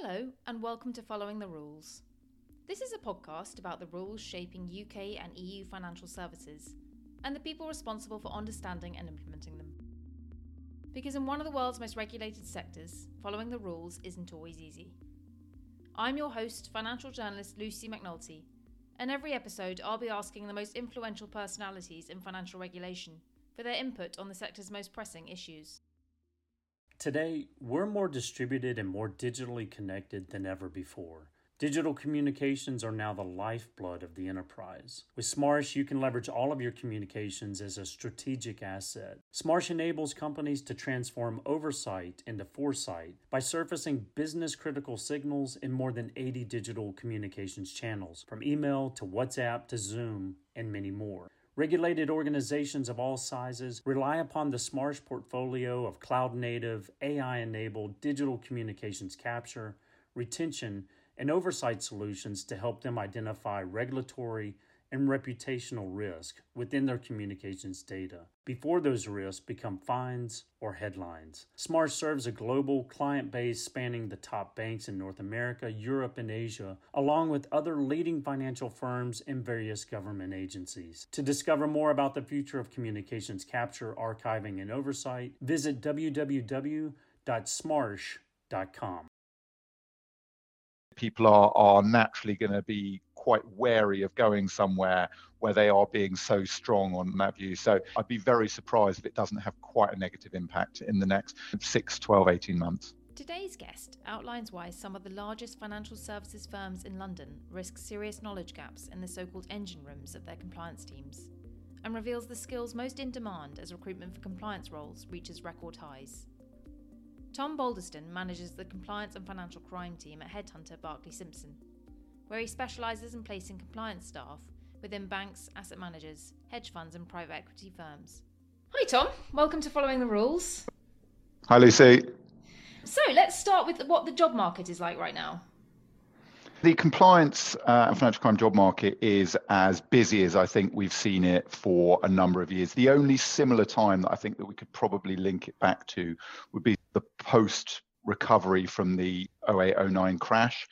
Hello, and welcome to Following the Rules. This is a podcast about the rules shaping UK and EU financial services and the people responsible for understanding and implementing them. Because in one of the world's most regulated sectors, following the rules isn't always easy. I'm your host, financial journalist Lucy McNulty, and every episode I'll be asking the most influential personalities in financial regulation for their input on the sector's most pressing issues. Today, we're more distributed and more digitally connected than ever before. Digital communications are now the lifeblood of the enterprise. With Smarsh, you can leverage all of your communications as a strategic asset. Smarsh enables companies to transform oversight into foresight by surfacing business critical signals in more than 80 digital communications channels, from email to WhatsApp to Zoom, and many more. Regulated organizations of all sizes rely upon the Smarsh portfolio of cloud native, AI enabled digital communications capture, retention, and oversight solutions to help them identify regulatory and reputational risk within their communications data before those risks become fines or headlines. Smarsh serves a global client base spanning the top banks in North America, Europe, and Asia, along with other leading financial firms and various government agencies. To discover more about the future of communications capture, archiving, and oversight, visit www.smarsh.com people are are naturally going to be quite wary of going somewhere where they are being so strong on that view. So I'd be very surprised if it doesn't have quite a negative impact in the next 6, 12, 18 months. Today's guest outlines why some of the largest financial services firms in London risk serious knowledge gaps in the so called engine rooms of their compliance teams, and reveals the skills most in demand as recruitment for compliance roles reaches record highs. Tom Boulderstone manages the compliance and financial crime team at Headhunter Barclay Simpson, where he specialises in placing compliance staff within banks, asset managers, hedge funds, and private equity firms. Hi, Tom. Welcome to Following the Rules. Hi, Lucy. So let's start with what the job market is like right now. The compliance uh, and financial crime job market is as busy as I think we've seen it for a number of years. The only similar time that I think that we could probably link it back to would be the post recovery from the 08 09 crash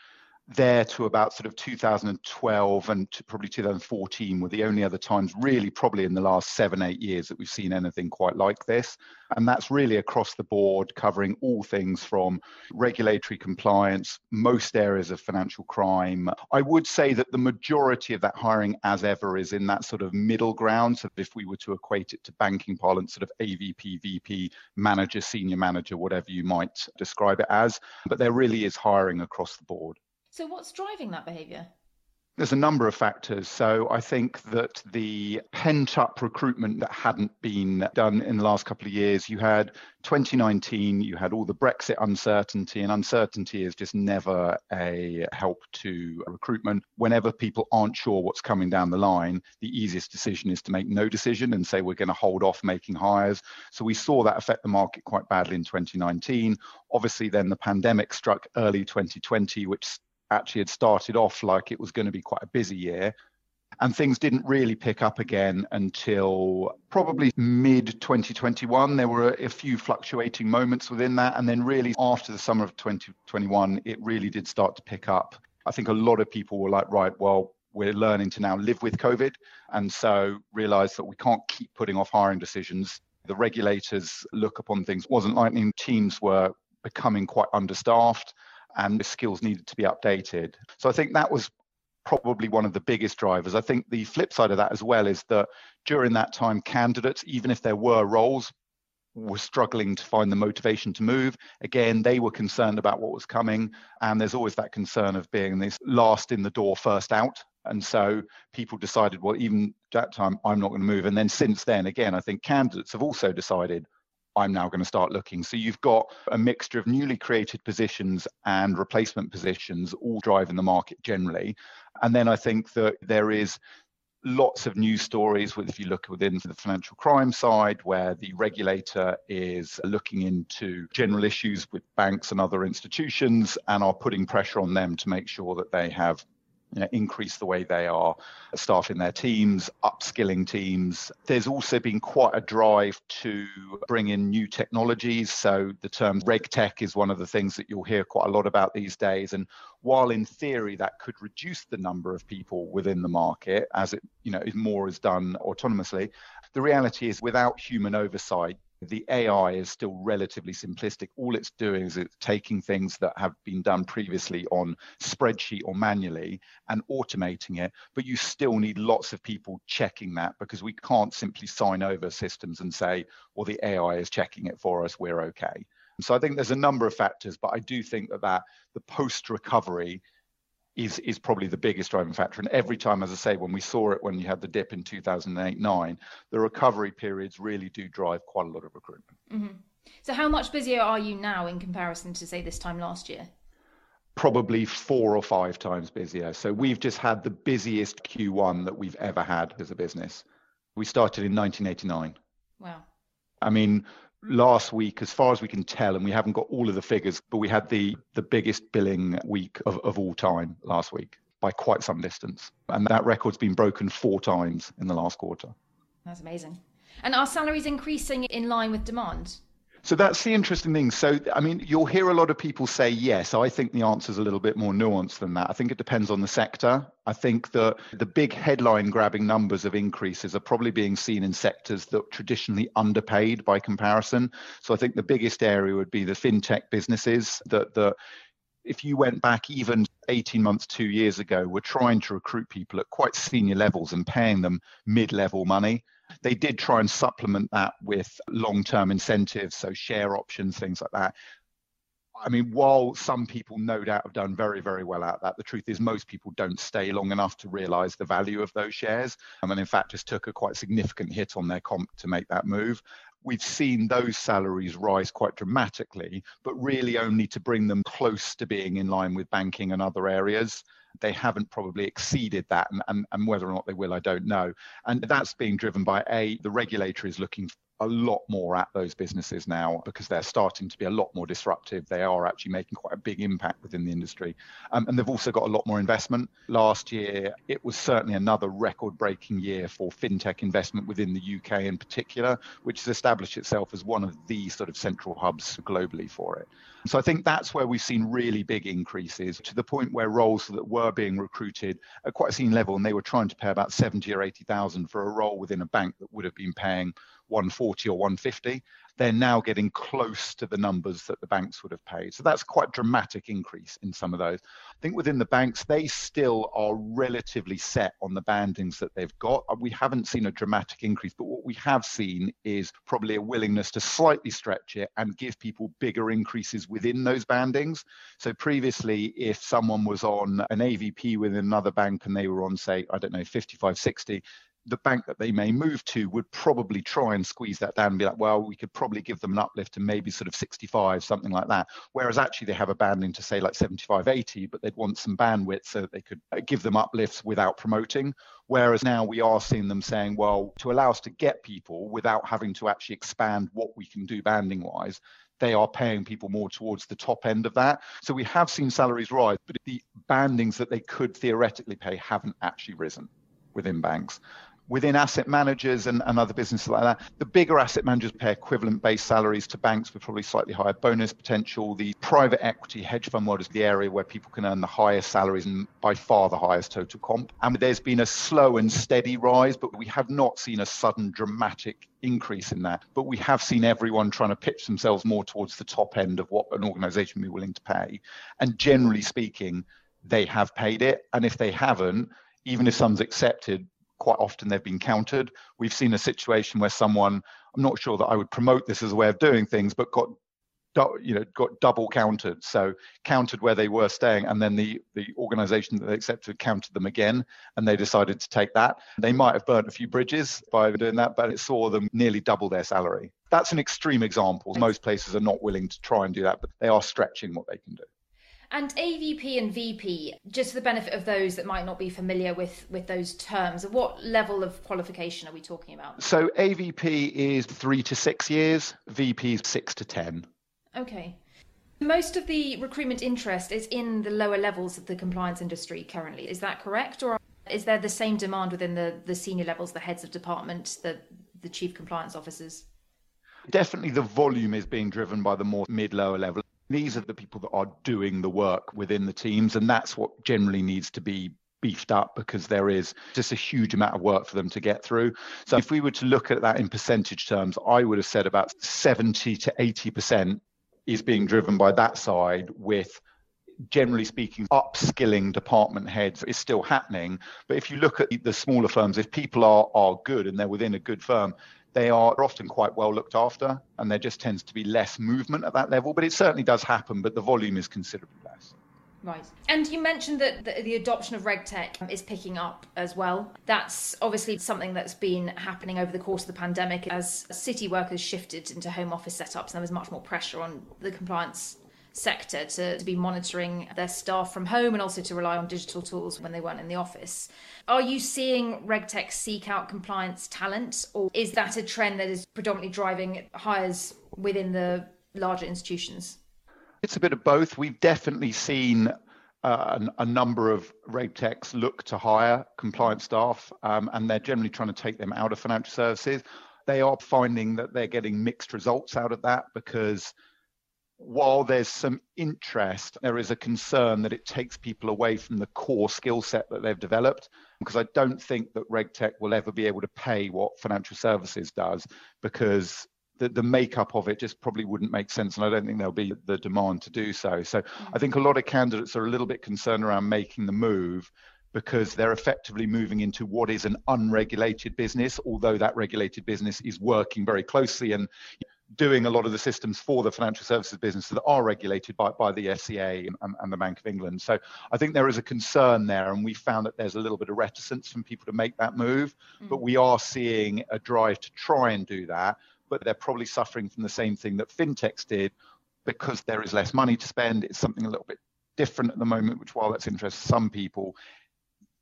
there to about sort of 2012 and probably 2014 were the only other times really probably in the last seven eight years that we've seen anything quite like this. And that's really across the board covering all things from regulatory compliance most areas of financial crime. I would say that the majority of that hiring as ever is in that sort of middle ground. So if we were to equate it to banking parlance sort of avp vp manager senior manager whatever you might describe it as. But there really is hiring across the board so, what's driving that behaviour? There's a number of factors. So I think that the pent up recruitment that hadn't been done in the last couple of years, you had 2019, you had all the Brexit uncertainty, and uncertainty is just never a help to recruitment. Whenever people aren't sure what's coming down the line, the easiest decision is to make no decision and say we're going to hold off making hires. So we saw that affect the market quite badly in 2019. Obviously, then the pandemic struck early 2020, which actually had started off like it was going to be quite a busy year. And things didn't really pick up again until probably mid 2021. There were a few fluctuating moments within that. And then, really, after the summer of 2021, it really did start to pick up. I think a lot of people were like, right, well, we're learning to now live with COVID. And so realize that we can't keep putting off hiring decisions. The regulators look upon things wasn't lightning. Teams were becoming quite understaffed and the skills needed to be updated. So I think that was probably one of the biggest drivers. I think the flip side of that as well is that during that time, candidates, even if there were roles, were struggling to find the motivation to move. Again, they were concerned about what was coming. And there's always that concern of being this last in the door, first out. And so people decided, well, even that time, I'm not going to move. And then since then, again, I think candidates have also decided, I'm now going to start looking. So you've got a mixture of newly created positions and replacement positions all driving the market generally. And then I think that there is lots of news stories if you look within the financial crime side where the regulator is looking into general issues with banks and other institutions and are putting pressure on them to make sure that they have you know, increase the way they are staffing their teams, upskilling teams. There's also been quite a drive to bring in new technologies. So the term regtech is one of the things that you'll hear quite a lot about these days. And while in theory that could reduce the number of people within the market as it, you know, more is done autonomously, the reality is without human oversight, the AI is still relatively simplistic. All it's doing is it's taking things that have been done previously on spreadsheet or manually and automating it. But you still need lots of people checking that because we can't simply sign over systems and say, well, the AI is checking it for us, we're okay. So I think there's a number of factors, but I do think that, that the post recovery is is probably the biggest driving factor. And every time, as I say, when we saw it when you had the dip in 2008 9, the recovery periods really do drive quite a lot of recruitment. Mm-hmm. So, how much busier are you now in comparison to say this time last year? Probably four or five times busier. So we've just had the busiest Q1 that we've ever had as a business. We started in 1989. Wow. I mean, last week, as far as we can tell, and we haven't got all of the figures, but we had the the biggest billing week of, of all time last week by quite some distance. And that record's been broken four times in the last quarter. That's amazing. And are salaries increasing in line with demand? So that's the interesting thing. So, I mean, you'll hear a lot of people say yes. I think the answer is a little bit more nuanced than that. I think it depends on the sector. I think that the big headline grabbing numbers of increases are probably being seen in sectors that traditionally underpaid by comparison. So I think the biggest area would be the fintech businesses that the if you went back even 18 months, two years ago, were trying to recruit people at quite senior levels and paying them mid level money. They did try and supplement that with long term incentives, so share options, things like that. I mean, while some people no doubt have done very, very well at that, the truth is most people don't stay long enough to realize the value of those shares. Um, and in fact, just took a quite significant hit on their comp to make that move. We've seen those salaries rise quite dramatically, but really only to bring them close to being in line with banking and other areas they haven't probably exceeded that, and, and, and whether or not they will, I don't know. And that's being driven by a the regulator is looking a lot more at those businesses now because they're starting to be a lot more disruptive. They are actually making quite a big impact within the industry. Um, and they've also got a lot more investment. Last year, it was certainly another record breaking year for fintech investment within the UK in particular, which has established itself as one of the sort of central hubs globally for it. So I think that's where we've seen really big increases to the point where roles that were being recruited at quite a senior level, and they were trying to pay about 70 or 80,000 for a role within a bank that would have been paying 140 or 150 they're now getting close to the numbers that the banks would have paid. So that's quite dramatic increase in some of those. I think within the banks, they still are relatively set on the bandings that they've got. Uh, we haven't seen a dramatic increase, but what we have seen is probably a willingness to slightly stretch it and give people bigger increases within those bandings. So previously, if someone was on an AVP within another bank and they were on, say, I don't know, 55, 60, the bank that they may move to would probably try and squeeze that down and be like, well, we could probably give them an uplift to maybe sort of 65, something like that. Whereas actually they have a banding to say like 75, 80, but they'd want some bandwidth so that they could uh, give them uplifts without promoting. Whereas now we are seeing them saying, well, to allow us to get people without having to actually expand what we can do banding wise, they are paying people more towards the top end of that. So we have seen salaries rise, but the bandings that they could theoretically pay haven't actually risen within banks within asset managers and, and other businesses like that. The bigger asset managers pay equivalent base salaries to banks with probably slightly higher bonus potential. The private equity hedge fund world is the area where people can earn the highest salaries and by far the highest total comp. And there's been a slow and steady rise, but we have not seen a sudden dramatic increase in that. But we have seen everyone trying to pitch themselves more towards the top end of what an organization would be willing to pay. And generally speaking, they have paid it. And if they haven't, even if some's accepted, quite often they've been countered. We've seen a situation where someone, I'm not sure that I would promote this as a way of doing things, but got you know got double counted so counted where they were staying and then the the organization that they accepted counted them again and they decided to take that. They might have burnt a few bridges by doing that but it saw them nearly double their salary. That's an extreme example. Most places are not willing to try and do that but they are stretching what they can do and AVP and VP, just for the benefit of those that might not be familiar with, with those terms, what level of qualification are we talking about? So AVP is three to six years, VP is six to 10. Okay. Most of the recruitment interest is in the lower levels of the compliance industry currently. Is that correct? Or is there the same demand within the, the senior levels, the heads of department, the, the chief compliance officers? Definitely the volume is being driven by the more mid lower level. These are the people that are doing the work within the teams, and that's what generally needs to be beefed up because there is just a huge amount of work for them to get through. So if we were to look at that in percentage terms, I would have said about 70 to 80% is being driven by that side with generally speaking, upskilling department heads is still happening. But if you look at the smaller firms, if people are, are good and they're within a good firm, they are often quite well looked after and there just tends to be less movement at that level. But it certainly does happen, but the volume is considerably less. Right. And you mentioned that the, the, adoption of RegTech is picking up as well. That's obviously something that's been happening over the course of the pandemic as city workers shifted into home office setups and there was much more pressure on the compliance sector to, to be monitoring their staff from home and also to rely on digital tools when they weren't in the office. Are you seeing RegTech seek out compliance talent, or is that a trend that is predominantly driving hires within the larger institutions? It's a bit of both. We've definitely seen uh, a, number of RegTechs look to hire compliance staff, um, and they're generally trying to take them out of financial services. They are finding that they're getting mixed results out of that because while there's some interest, there is a concern that it takes people away from the core skill set that they've developed. Because I don't think that RegTech will ever be able to pay what financial services does, because the, the makeup of it just probably wouldn't make sense. And I don't think there'll be the demand to do so. So mm. I think a lot of candidates are a little bit concerned around making the move because they're effectively moving into what is an unregulated business, although that regulated business is working very closely and doing a lot of the systems for the financial services business that are regulated by, by the FCA and, and, the Bank of England. So I think there is a concern there, and we found that there's a little bit of reticence from people to make that move. Mm. But we are seeing a drive to try and do that. But they're probably suffering from the same thing that fintechs did because there is less money to spend. It's something a little bit different at the moment, which while that's interests some people,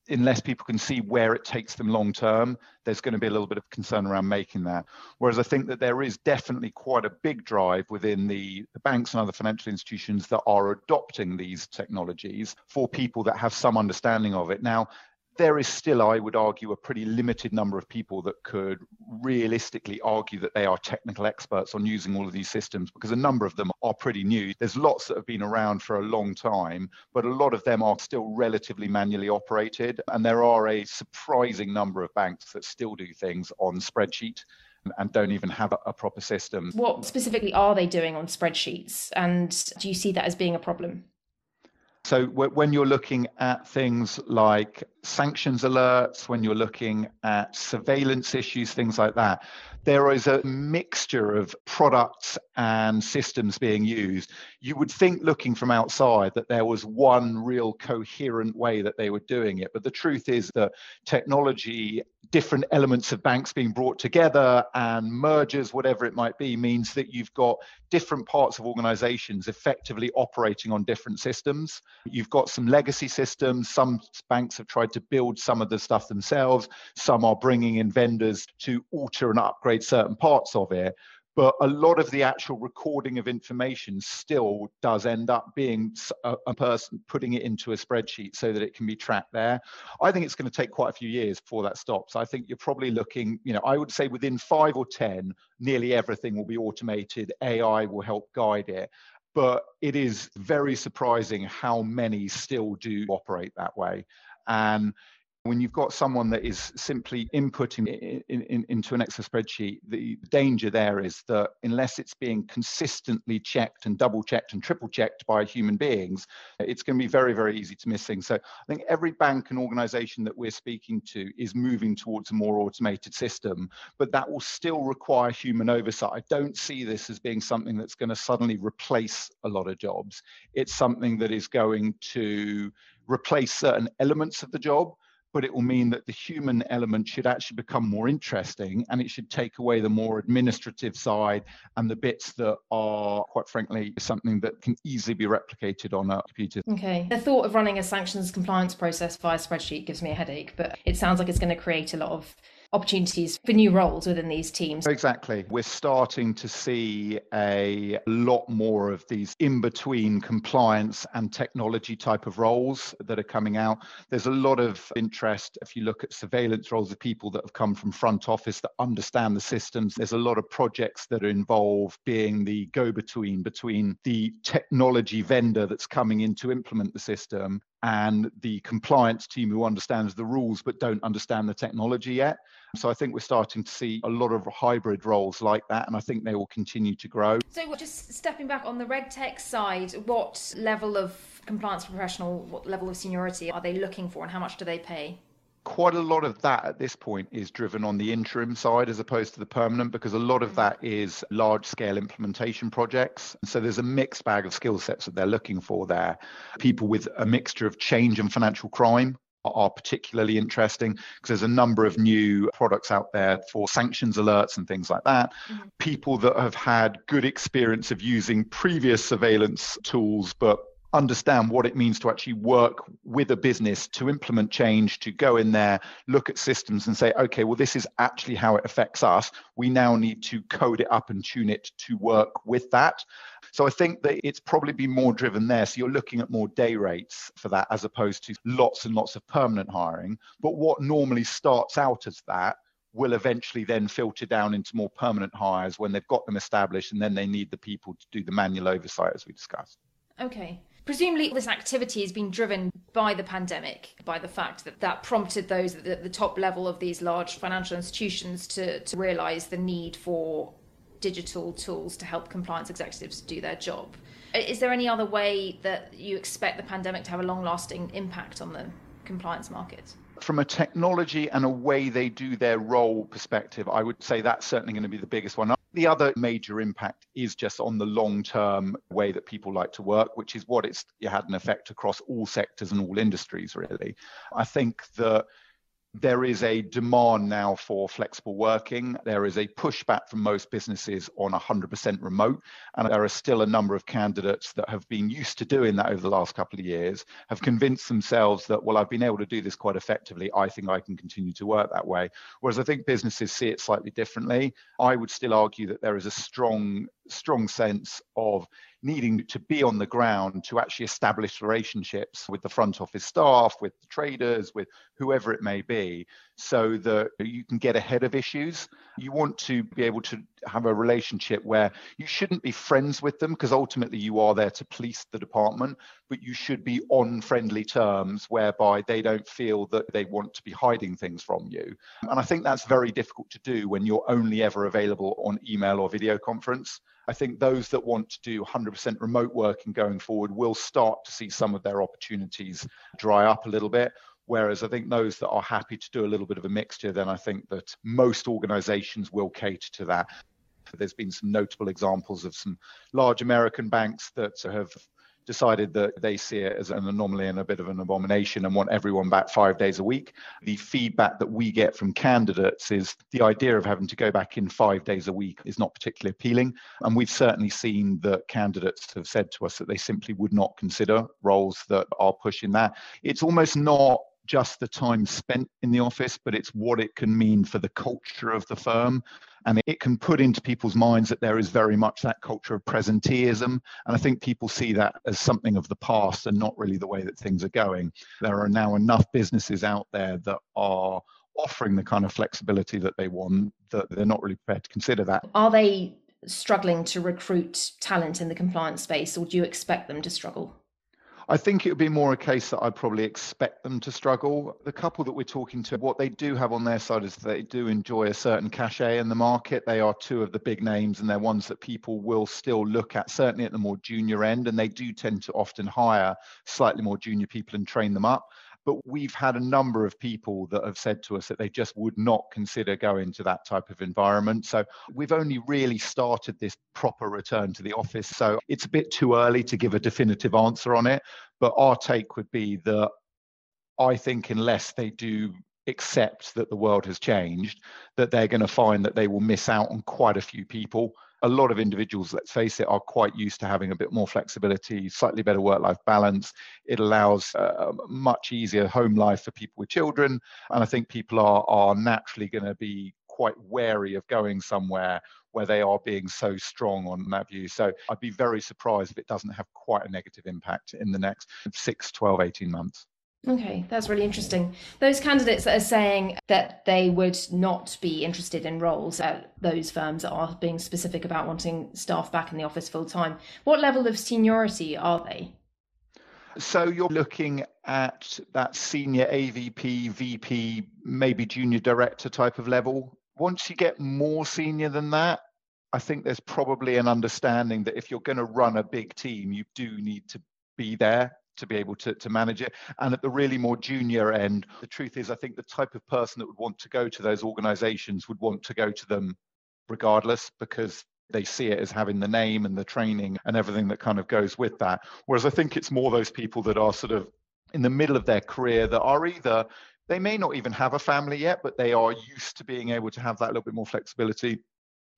unless people can see where it takes them long term, there's going to be a little bit of concern around making that. Whereas I think that there is definitely quite a big drive within the, the banks and other financial institutions that are adopting these technologies for people that have some understanding of it. Now, there is still, I would argue, a pretty limited number of people that could realistically argue that they are technical experts on using all of these systems because a number of them are pretty new. There's lots that have been around for a long time, but a lot of them are still relatively manually operated. And there are a surprising number of banks that still do things on spreadsheet and don't even have a, a proper system. What specifically are they doing on spreadsheets? And do you see that as being a problem? So when you're looking at things like sanctions alerts, when you're looking at surveillance issues, things like that, there is a mixture of products and systems being used. You would think, looking from outside, that there was one real coherent way that they were doing it. But the truth is that technology, different elements of banks being brought together, and mergers, whatever it might be, means that you've got different parts of organizations effectively operating on different systems. You've got some legacy systems. Some banks have tried to build some of the stuff themselves, some are bringing in vendors to alter and upgrade certain parts of it but a lot of the actual recording of information still does end up being a, a, person putting it into a spreadsheet so that it can be tracked there. I think it's going to take quite a few years before that stops. I think you're probably looking, you know, I would say within five or 10, nearly everything will be automated. AI will help guide it. But it is very surprising how many still do operate that way. And when you've got someone that is simply inputting in, in, into an Excel spreadsheet, the danger there is that unless it's being consistently checked and double checked and triple checked by human beings, it's going to be very, very easy to miss things. So I think every bank and organization that we're speaking to is moving towards a more automated system, but that will still require human oversight. I don't see this as being something that's going to suddenly replace a lot of jobs. It's something that is going to replace certain elements of the job but it will mean that the human element should actually become more interesting and it should take away the more administrative side and the bits that are, quite frankly, something that can easily be replicated on a computer. Okay. The thought of running a sanctions compliance process via spreadsheet gives me a headache, but it sounds like it's going to create a lot of opportunities for new roles within these teams. Exactly. We're starting to see a lot more of these in between compliance and technology type of roles that are coming out. There's a lot of interest if you look at surveillance roles of people that have come from front office that understand the systems. There's a lot of projects that involve being the go between between the technology vendor that's coming in to implement the system and the compliance team who understands the rules but don't understand the technology yet. So I think we're starting to see a lot of hybrid roles like that, and I think they will continue to grow. So just stepping back on the RegTech side, what level of compliance professional, what level of seniority are they looking for, and how much do they pay? Quite a lot of that at this point is driven on the interim side as opposed to the permanent because a lot of mm. that is large scale implementation projects. So there's a mixed bag of skill sets that they're looking for there. People with a mixture of change and financial crime are particularly interesting because there's a number of new products out there for sanctions alerts and things like that. Mm-hmm. People that have had good experience of using previous surveillance tools but understand what it means to actually work with a business to implement change, to go in there, look at systems and say, okay, well, this is actually how it affects us. We now need to code it up and tune it to work with that. So I think that it's probably been more driven there. So you're looking at more day rates for that as opposed to lots and lots of permanent hiring. But what normally starts out as that will eventually then filter down into more permanent hires when they've got them established and then they need the people to do the manual oversight as we discussed. Okay. Presumably, this activity has been driven by the pandemic, by the fact that that prompted those at the top level of these large financial institutions to, to realise the need for digital tools to help compliance executives do their job. Is there any other way that you expect the pandemic to have a long lasting impact on the compliance market? From a technology and a way they do their role perspective, I would say that's certainly going to be the biggest one. The other major impact is just on the long term way that people like to work, which is what it's it had an effect across all sectors and all industries, really. I think that there is a demand now for flexible working. There is a pushback from most businesses on 100% remote. And there are still a number of candidates that have been used to doing that over the last couple of years, have convinced themselves that, well, I've been able to do this quite effectively. I think I can continue to work that way. Whereas I think businesses see it slightly differently. I would still argue that there is a strong, strong sense of needing to be on the ground to actually establish relationships with the front office staff, with the traders, with whoever it may be, so that you can get ahead of issues. You want to be able to have a relationship where you shouldn't be friends with them because ultimately you are there to police the department, but you should be on friendly terms whereby they don't feel that they want to be hiding things from you. And I think that's very difficult to do when you're only ever available on email or video conference. I think those that want to do 100% remote working going forward will start to see some of their opportunities dry up a little bit. Whereas I think those that are happy to do a little bit of a mixture, then I think that most organizations will cater to that. There's been some notable examples of some large American banks that have decided that they see it as an anomaly and a bit of an abomination and want everyone back five days a week. The feedback that we get from candidates is the idea of having to go back in five days a week is not particularly appealing. And we've certainly seen that candidates have said to us that they simply would not consider roles that are pushing that. It's almost not just the time spent in the office, but it's what it can mean for the culture of the firm. And it can put into people's minds that there is very much that culture of presenteeism. And I think people see that as something of the past and not really the way that things are going. There are now enough businesses out there that are offering the kind of flexibility that they want that they're not really prepared to consider that. Are they struggling to recruit talent in the compliance space, or do you expect them to struggle? I think it would be more a case that I'd probably expect them to struggle. The couple that we're talking to, what they do have on their side is they do enjoy a certain cachet in the market. They are two of the big names and they're ones that people will still look at, certainly at the more junior end. And they do tend to often hire slightly more junior people and train them up. But we've had a number of people that have said to us that they just would not consider going to that type of environment. So we've only really started this proper return to the office. So it's a bit too early to give a definitive answer on it. But our take would be that I think unless they do accept that the world has changed, that they're going to find that they will miss out on quite a few people a lot of individuals, let's face it, are quite used to having a bit more flexibility, slightly better work life balance. It allows uh, a much easier home life for people with children. And I think people are, are naturally going to be quite wary of going somewhere where they are being so strong on that view. So I'd be very surprised if it doesn't have quite a negative impact in the next 6, 12, 18 months. Okay, that's really interesting. Those candidates that are saying that they would not be interested in roles at those firms that are being specific about wanting staff back in the office full time, what level of seniority are they? So you're looking at that senior AVP, VP, maybe junior director type of level. Once you get more senior than that, I think there's probably an understanding that if you're going to run a big team, you do need to be there to be able to, to manage it. And at the really more junior end, the truth is, I think the type of person that would want to go to those organizations would want to go to them regardless because they see it as having the name and the training and everything that kind of goes with that. Whereas I think it's more those people that are sort of in the middle of their career that are either they may not even have a family yet, but they are used to being able to have that little bit more flexibility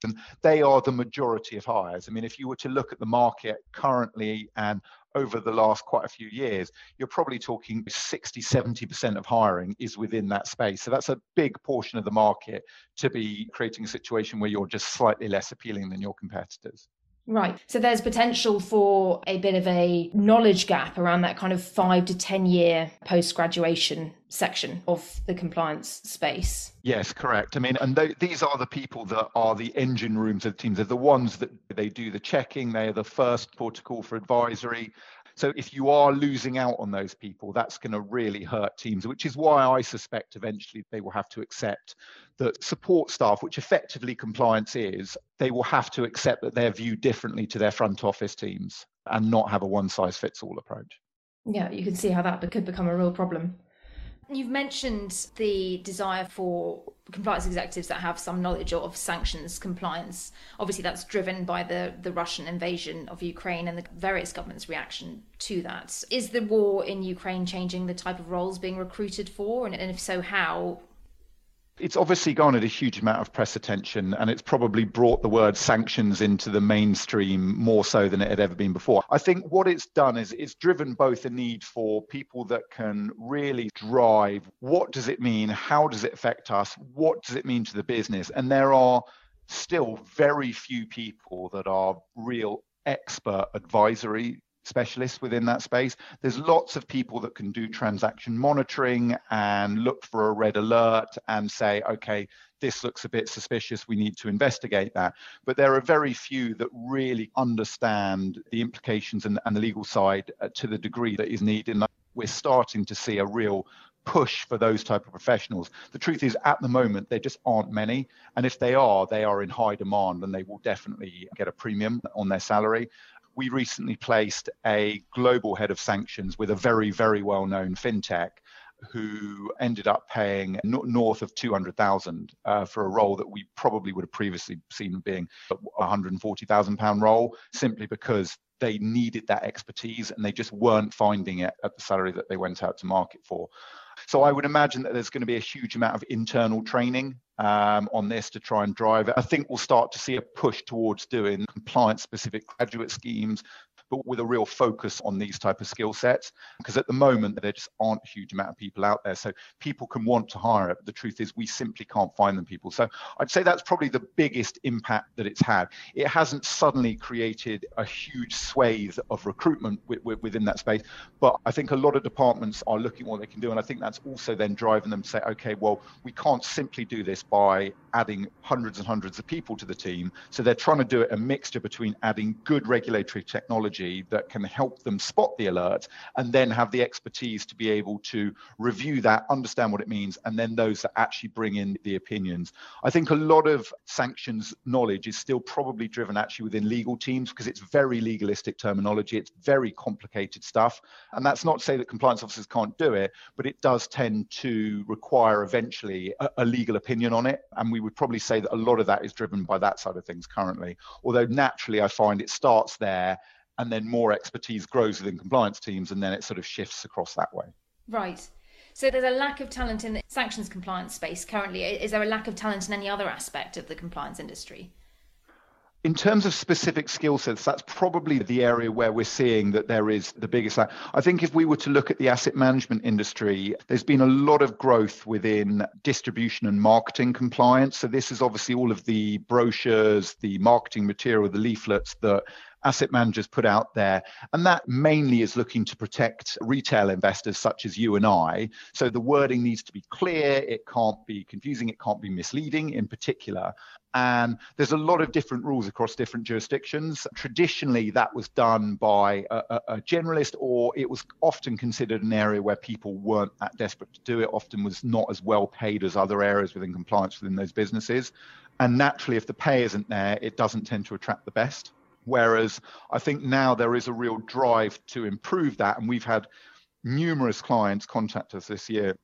and they are the majority of hires. I mean, if you were to look at the market currently and over the last quite a few years, you're probably talking 60, 70% of hiring is within that space. So that's a big portion of the market to be creating a situation where you're just slightly less appealing than your competitors. Right. So there's potential for a bit of a knowledge gap around that kind of five to 10 year post graduation section of the compliance space. Yes, correct. I mean, and th- these are the people that are the engine rooms of teams. They're the ones that they do the checking, they are the first protocol for advisory. So if you are losing out on those people, that's going to really hurt teams, which is why I suspect eventually they will have to accept that support staff, which effectively compliance is, they will have to accept that they're viewed differently to their front office teams and not have a one size fits all approach. Yeah, you can see how that could become a real problem. You've mentioned the desire for compliance executives that have some knowledge of sanctions compliance. Obviously, that's driven by the, the Russian invasion of Ukraine and the various governments' reaction to that. Is the war in Ukraine changing the type of roles being recruited for? And, and if so, how? It's obviously garnered a huge amount of press attention and it's probably brought the word sanctions into the mainstream more so than it had ever been before. I think what it's done is it's driven both a need for people that can really drive what does it mean, how does it affect us, what does it mean to the business, and there are still very few people that are real expert advisory specialists within that space. There's lots of people that can do transaction monitoring and look for a red alert and say, okay, this looks a bit suspicious. We need to investigate that. But there are very few that really understand the implications and, and the legal side uh, to the degree that is needed. And we're starting to see a real push for those type of professionals. The truth is, at the moment, there just aren't many, and if they are, they are in high demand, and they will definitely get a premium on their salary we recently placed a global head of sanctions with a very, very well known fintech who ended up paying north of 200,000 uh, for a role that we probably would have previously seen being a 140,000 pound role simply because they needed that expertise and they just weren't finding it at the salary that they went out to market for. So I would imagine that there's going to be a huge amount of internal training um, on this to try and drive it. I think we'll start to see a push towards doing compliance specific graduate schemes, but with a real focus on these type of skill sets. Because at the moment, there just aren't a huge amount of people out there. So people can want to hire it, but the truth is we simply can't find them people. So I'd say that's probably the biggest impact that it's had. It hasn't suddenly created a huge swathe of recruitment within that space, but I think a lot of departments are looking what they can do. And I think that's also then driving them to say, okay, well, we can't simply do this by adding hundreds and hundreds of people to the team. So they're trying to do it a mixture between adding good regulatory technology technology that can help them spot the alert and then have the expertise to be able to review that, understand what it means, and then those that actually bring in the opinions. I think a lot of sanctions knowledge is still probably driven actually within legal teams because it's very legalistic terminology, it's very complicated stuff. And that's not to say that compliance officers can't do it, but it does tend to require eventually a, a legal opinion on it. And we would probably say that a lot of that is driven by that side of things currently. Although naturally, I find it starts there and then more expertise grows within compliance teams and then it sort of shifts across that way right so there's a lack of talent in the sanctions compliance space currently is there a lack of talent in any other aspect of the compliance industry In terms of specific skill sets, that's probably the area where we're seeing that there is the biggest. I think if we were to look at the asset management industry, there's been a lot of growth within distribution and marketing compliance. So, this is obviously all of the brochures, the marketing material, the leaflets that asset managers put out there. And that mainly is looking to protect retail investors such as you and I. So the wording needs to be clear, it can't be confusing, it can't be misleading in particular. And there's a lot of different rules across different jurisdictions. Traditionally, that was done by a, a, a generalist, or it was often considered an area where people weren't that desperate to do it, often was not as well paid as other areas within compliance within those businesses. And naturally, if the pay isn't there, it doesn't tend to attract the best. Whereas I think now there is a real drive to improve that. And we've had numerous clients contact us this year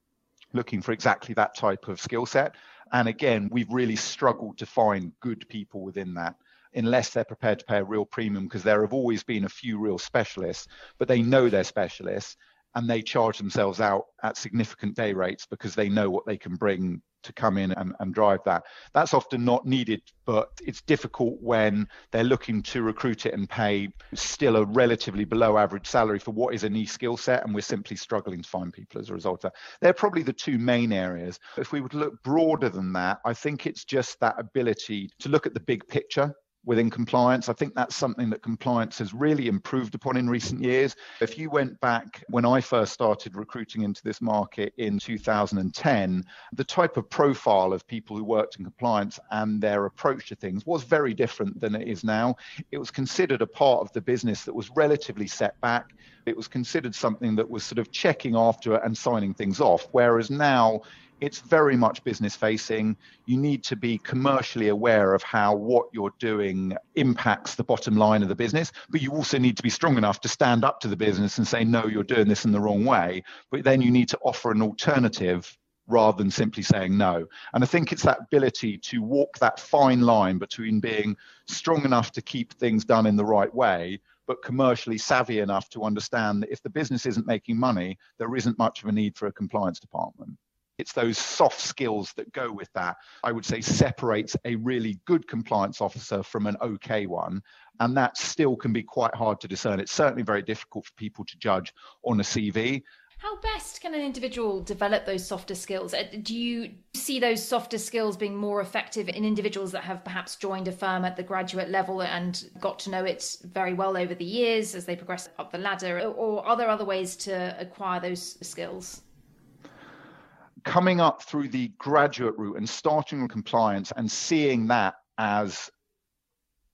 looking for exactly that type of skill set. And again, we've really struggled to find good people within that unless they're prepared to pay a real premium because there have always been a few real specialists, but they know they're specialists and they charge themselves out at significant day rates because they know what they can bring to come in and, and drive that. That's often not needed, but it's difficult when they're looking to recruit it and pay still a relatively below average salary for what is a niche skill set. And we're simply struggling to find people as a result of that. They're probably the two main areas. If we would look broader than that, I think it's just that ability to look at the big picture within compliance. I think that's something that compliance has really improved upon in recent years. If you went back when I first started recruiting into this market in 2010, the type of profile of people who worked in compliance and their approach to things was very different than it is now. It was considered a part of the business that was relatively set back. It was considered something that was sort of checking after and signing things off. Whereas now it's very much business facing. You need to be commercially aware of how what you're doing impacts the bottom line of the business, but you also need to be strong enough to stand up to the business and say, no, you're doing this in the wrong way. But then you need to offer an alternative rather than simply saying no. And I think it's that ability to walk that fine line between being strong enough to keep things done in the right way, but commercially savvy enough to understand that if the business isn't making money, there isn't much of a need for a compliance department. It's those soft skills that go with that, I would say, separates a really good compliance officer from an okay one. And that still can be quite hard to discern. It's certainly very difficult for people to judge on a CV. How best can an individual develop those softer skills? Uh, do you see those softer skills being more effective in individuals that have perhaps joined a firm at the graduate level and got to know it very well over the years as they progress up the ladder? Or are there other ways to acquire those skills? Coming up through the graduate route and starting with compliance and seeing that as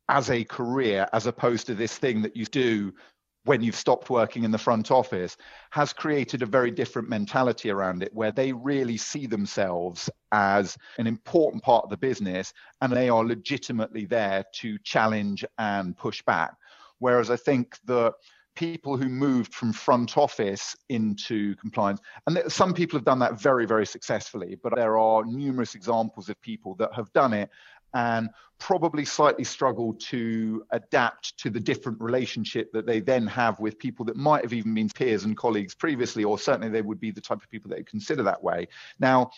as a career as opposed to this thing that you do when you've stopped working in the front office has created a very different mentality around it where they really see themselves as an important part of the business and they are legitimately there to challenge and push back. Whereas i think that people who moved from front office into compliance. And some people have done that very, very successfully, but there are numerous examples of people that have done it and probably slightly struggled to adapt to the different relationship that they then have with people that might have even been peers and colleagues previously, or certainly they would be the type of people that consider that way. Now,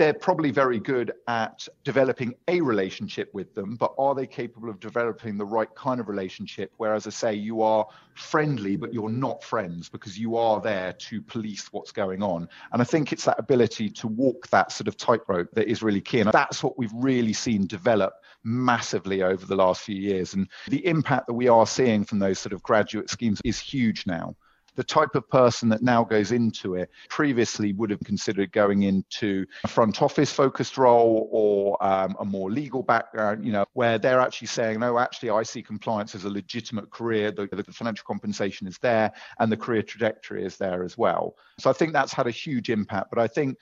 they're probably very good at developing a relationship with them, but are they capable of developing the right kind of relationship? Where, as I say, you are friendly, but you're not friends because you are there to police what's going on. And I think it's that ability to walk that sort of tightrope that is really key. And that's what we've really seen develop massively over the last few years. And the impact that we are seeing from those sort of graduate schemes is huge now the type of person that now goes into it previously would have considered going into a front office focused role or um, a more legal background, you know, where they're actually saying, no, actually, I see compliance as a legitimate career. The, the financial compensation is there and the career trajectory is there as well. So I think that's had a huge impact. But I think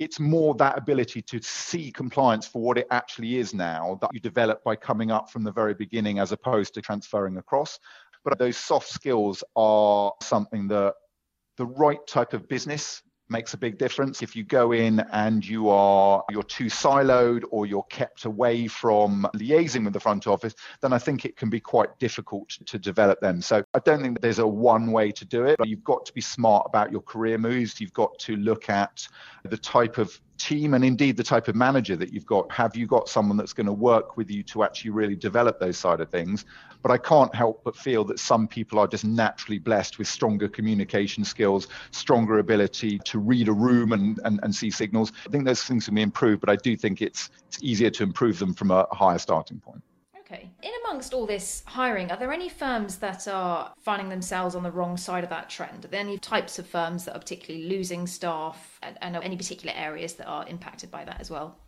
it's more that ability to see compliance for what it actually is now that you develop by coming up from the very beginning as opposed to transferring across. But those soft skills are something that the right type of business makes a big difference. If you go in and you are you're too siloed or you're kept away from liaising with the front office, then I think it can be quite difficult to develop them. So I don't think there's a one way to do it. You've got to be smart about your career moves. You've got to look at the type of team and indeed the type of manager that you've got. Have you got someone that's going to work with you to actually really develop those side of things? But I can't help but feel that some people are just naturally blessed with stronger communication skills, stronger ability to read a room and, and, and see signals. I think those things can be improved, but I do think it's it's easier to improve them from a higher starting point. Okay. In amongst all this hiring, are there any firms that are finding themselves on the wrong side of that trend? Are there any types of firms that are particularly losing staff and, and any particular areas that are impacted by that as well?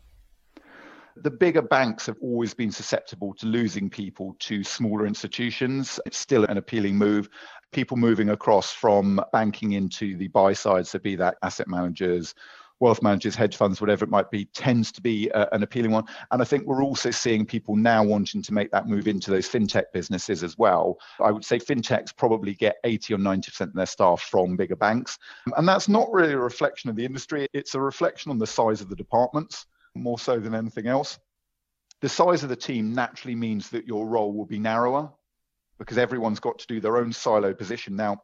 The bigger banks have always been susceptible to losing people to smaller institutions. It's still an appealing move. People moving across from banking into the buy side, so be that asset managers, wealth managers, hedge funds, whatever it might be, tends to be uh, an appealing one. And I think we're also seeing people now wanting to make that move into those fintech businesses as well. I would say fintechs probably get 80 or 90% of their staff from bigger banks. And that's not really a reflection of the industry, it's a reflection on the size of the departments more so than anything else. The size of the team naturally means that your role will be narrower because everyone's got to do their own silo position. Now,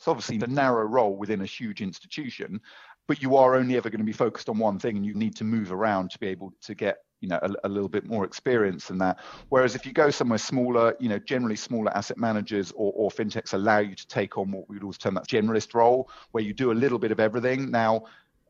it's obviously a narrow role within a huge institution, but you are only ever going to be focused on one thing and you need to move around to be able to get you know a, a, little bit more experience than that. Whereas if you go somewhere smaller you know generally smaller asset managers or, or fintechs allow you to take on what we would always term that generalist role where you do a little bit of everything. Now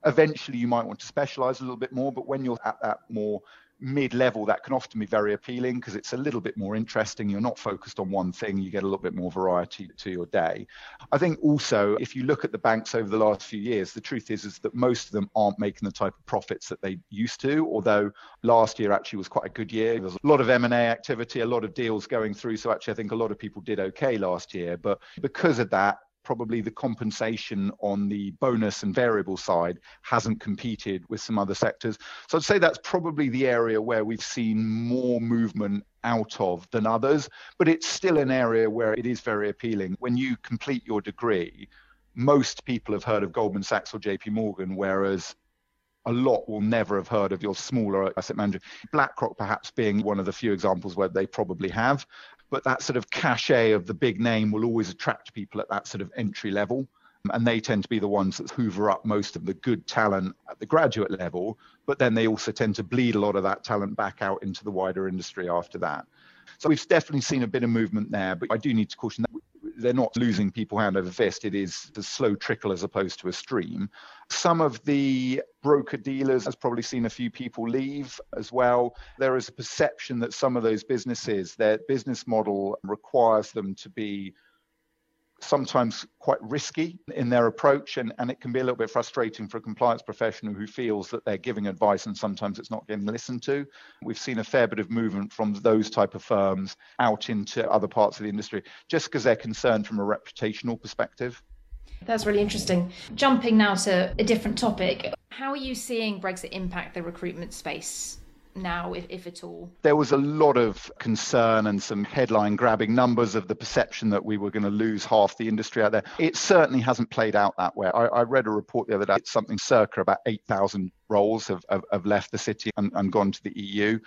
eventually you might want to specialize a little bit more but when you're at that more mid-level that can often be very appealing because it's a little bit more interesting. You're not focused on one thing you get a little bit more variety to your day. I think also if you look at the banks over the last few years the truth is is that most of them aren't making the type of profits that they used to although last year actually was quite a good year. There's a lot of m&a activity a lot of deals going through so actually i think a lot of people did okay last year. But because of that probably the compensation on the bonus and variable side hasn't competed with some other sectors. So I'd say that's probably the area where we've seen more movement out of than others, but it's still an area where it is very appealing. When you complete your degree, most people have heard of Goldman Sachs or JP Morgan, whereas a lot will never have heard of your smaller asset manager. BlackRock, perhaps, being one of the few examples where they probably have but that sort of cachet of the big name will always attract people at that sort of entry level. And they tend to be the ones that hoover up most of the good talent at the graduate level, but then they also tend to bleed a lot of that talent back out into the wider industry after that. So we've definitely seen a bit of movement there, but I do need to caution that they're not losing people hand over fist. It is a slow trickle as opposed to a stream. Some of the broker dealers has probably seen a few people leave as well. There is a perception that some of those businesses, their business model requires them to be sometimes quite risky in their approach and, and it can be a little bit frustrating for a compliance professional who feels that they're giving advice and sometimes it's not getting listened to. We've seen a fair bit of movement from those type of firms out into other parts of the industry just because they're concerned from a reputational perspective. That's really interesting. Jumping now to a different topic how are you seeing brexit impact the recruitment space now, if, if at all? There was a lot of concern and some headline grabbing numbers of the perception that we were going to lose half the industry out there. It certainly hasn't played out that way. I, I read a report the other day, it's something circa about 8,000 roles have, have, have, left the city and, and gone to the EU.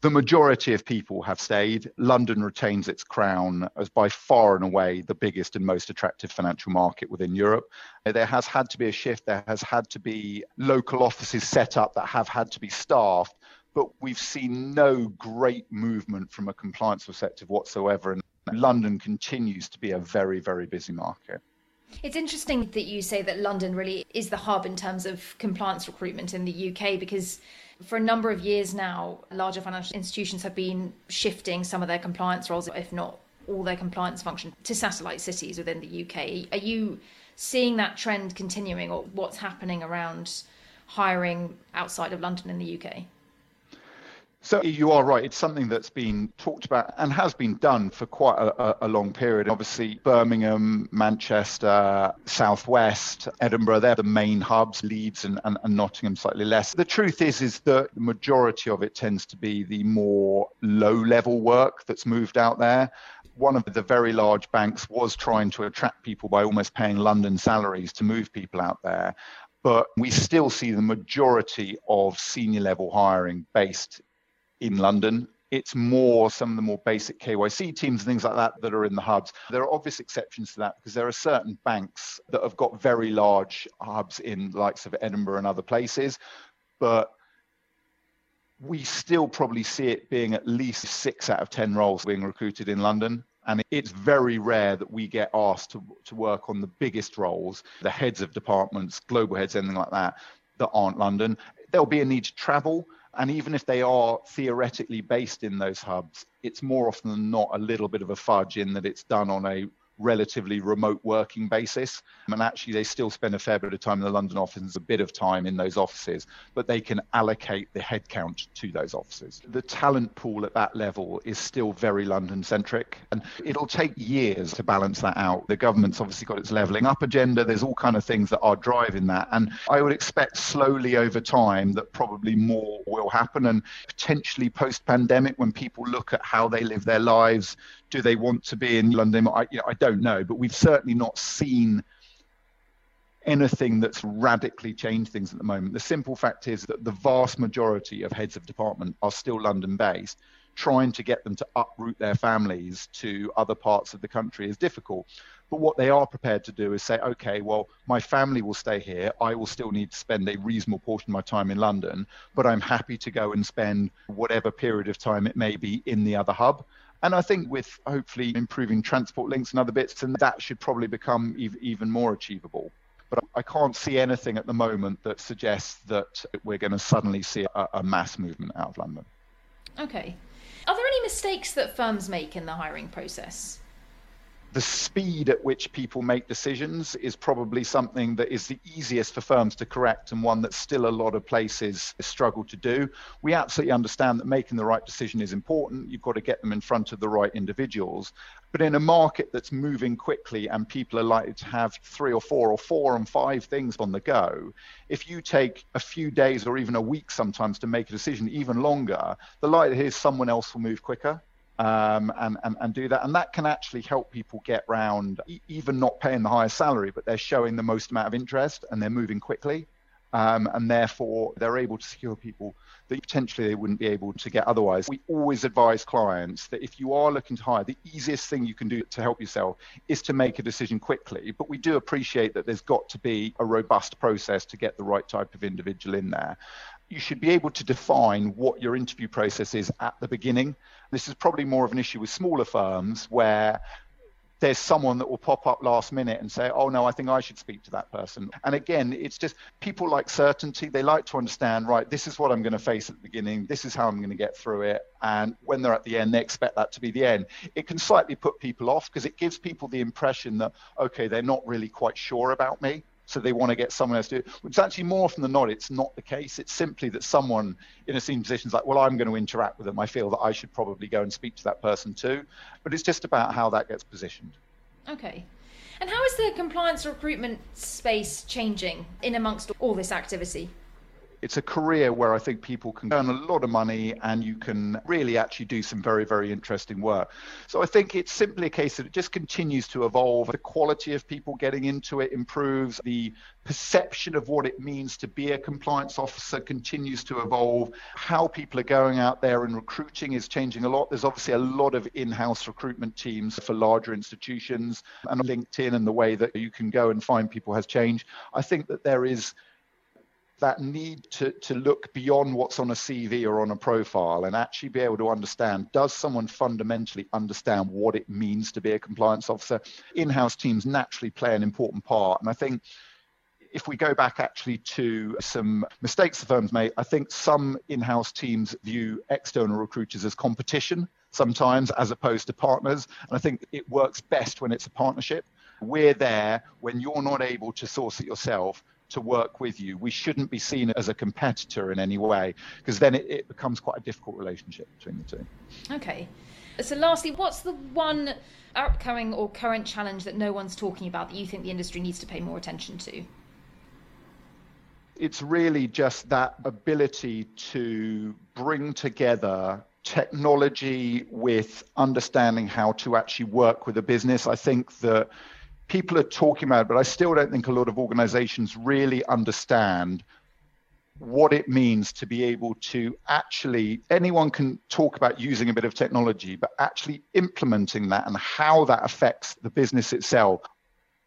The majority of people have stayed. London retains its crown as by far and away the biggest and most attractive financial market within Europe. There has had to be a shift. There has had to be local offices set up that have had to be staffed but we've seen no great movement from a compliance perspective whatsoever. And London continues to be a very, very busy market. It's interesting that you say that London really is the hub in terms of compliance recruitment in the UK because for a number of years now, larger financial institutions have been shifting some of their compliance roles, if not all their compliance function, to satellite cities within the UK. Are you seeing that trend continuing or what's happening around hiring outside of London in the UK? So you are right. It's something that's been talked about and has been done for quite a, a, long period. Obviously, Birmingham, Manchester, Southwest, Edinburgh, they're the main hubs, Leeds and, and, and Nottingham slightly less. The truth is, is that the majority of it tends to be the more low level work that's moved out there. One of the very large banks was trying to attract people by almost paying London salaries to move people out there but we still see the majority of senior level hiring based in London. It's more some of the more basic KYC teams and things like that that are in the hubs. There are obvious exceptions to that because there are certain banks that have got very large hubs in likes of Edinburgh and other places. but we still probably see it being at least six out of 10 roles being recruited in London. And it's very rare that we get asked to, to work on the biggest roles, the heads of departments, global heads, anything like that, that aren't London. There'll be a need to travel. And even if they are theoretically based in those hubs, it's more often than not a little bit of a fudge in that it's done on a relatively remote working basis. And actually, they still spend a fair bit of time in the London office, a bit of time in those offices, but they can allocate the headcount to those offices. The talent pool at that level is still very London centric, and it'll take years to balance that out. The government's obviously got its levelling up agenda. There's all kind of things that are driving that, and I would expect slowly over time that probably more will happen, and potentially post pandemic when people look at how they live their lives do they want to be in London? I, you know, I don't know, but we've certainly not seen anything that's radically changed things at the moment. The simple fact is that the vast majority of heads of department are still London based. Trying to get them to uproot their families to other parts of the country is difficult. But what they are prepared to do is say, okay, well, my family will stay here. I will still need to spend a reasonable portion of my time in London, but I'm happy to go and spend whatever period of time it may be in the other hub. And I think with hopefully improving transport links and other bits, and that should probably become even more achievable. But I can't see anything at the moment that suggests that we're going to suddenly see a, a mass movement out of London. Okay. Are there any mistakes that firms make in the hiring process? The speed at which people make decisions is probably something that is the easiest for firms to correct and one that still a lot of places struggle to do. We absolutely understand that making the right decision is important. You've got to get them in front of the right individuals. But in a market that's moving quickly and people are likely to have three or four or four and five things on the go, if you take a few days or even a week sometimes to make a decision, even longer, the likelihood is someone else will move quicker um, and, and, and do that. And that can actually help people get round, even not paying the highest salary, but they're showing the most amount of interest and they're moving quickly. Um, and therefore, they're able to secure people that potentially they wouldn't be able to get otherwise. We always advise clients that if you are looking to hire, the easiest thing you can do to help yourself is to make a decision quickly. But we do appreciate that there's got to be a robust process to get the right type of individual in there you should be able to define what your interview process is at the beginning. This is probably more of an issue with smaller firms where there's someone that will pop up last minute and say, oh no, I think I should speak to that person. And again, it's just people like certainty. They like to understand, right, this is what I'm going to face at the beginning. This is how I'm going to get through it. And when they're at the end, they expect that to be the end. It can slightly put people off because it gives people the impression that, okay, they're not really quite sure about me so they want to get someone else to do it. Which actually more often than not, it's not the case. It's simply that someone in a senior position is like, well, I'm going to interact with them. I feel that I should probably go and speak to that person too. But it's just about how that gets positioned. Okay. And how is the compliance recruitment space changing in amongst all this activity? It's a career where I think people can earn a lot of money and you can really actually do some very, very interesting work. So I think it's simply a case that it just continues to evolve. The quality of people getting into it improves. The perception of what it means to be a compliance officer continues to evolve. How people are going out there and recruiting is changing a lot. There's obviously a lot of in house recruitment teams for larger institutions, and LinkedIn and the way that you can go and find people has changed. I think that there is that need to, to look beyond what's on a CV or on a profile and actually be able to understand does someone fundamentally understand what it means to be a compliance officer? In house teams naturally play an important part. And I think if we go back actually to some mistakes the firms made, I think some in house teams view external recruiters as competition sometimes as opposed to partners. And I think it works best when it's a partnership. We're there when you're not able to source it yourself to work with you. We shouldn't be seen as a competitor in any way because then it, it, becomes quite a difficult relationship between the two. Okay. So, lastly, what's the one upcoming or current challenge that no one's talking about that you think the industry needs to pay more attention to? It's really just that ability to bring together technology with understanding how to actually work with a business. I think that people are talking about but I still don't think a lot of organizations really understand what it means to be able to actually anyone can talk about using a bit of technology but actually implementing that and how that affects the business itself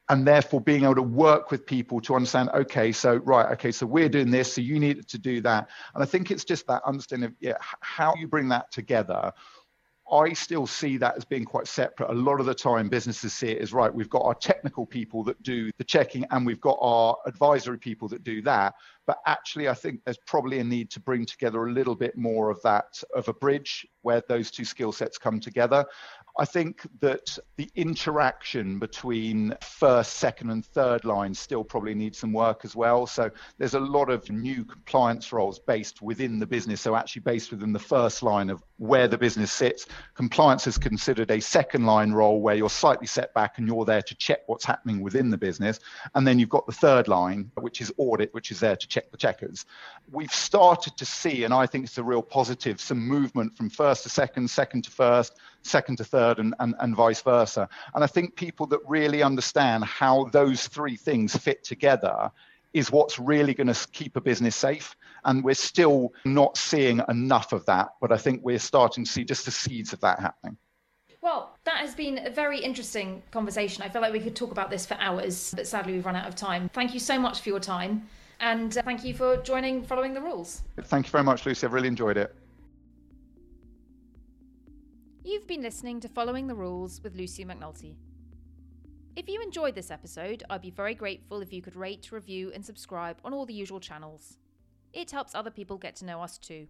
and therefore being able to work with people to understand okay so right okay so we're doing this so you need to do that. And i think it's just that understanding of yeah, how you bring that together I still see that as being quite separate. A lot of the time, businesses see it as right, we've got our technical people that do the checking and we've got our advisory people that do that. But actually, I think there's probably a need to bring together a little bit more of that, of a bridge where those two skill sets come together. I think that the interaction between first, second, and third line still probably needs some work as well. So there's a lot of new compliance roles based within the business. So actually based within the first line of where the business sits. Compliance is considered a second line role where you're slightly set back and you're there to check what's happening within the business. And then you've got the third line, which is audit, which is there to check the checkers. We've started to see, and I think it's a real positive, some movement from first to second, second to first, second to third and, and, and vice versa. And I think people that really understand how those three things fit together is what's really going to keep a business safe. And we're still not seeing enough of that, but I think we're starting to see just the seeds of that happening. Well, that has been a very interesting conversation. I feel like we could talk about this for hours, but sadly we've run out of time. Thank you so much for your time, and uh, thank you for joining Following the Rules. Thank you very much, Lucy. I've really enjoyed it. You've been listening to Following the Rules with Lucy McNulty. If you enjoyed this episode, I'd be very grateful if you could rate, review, and subscribe on all the usual channels. It helps other people get to know us too.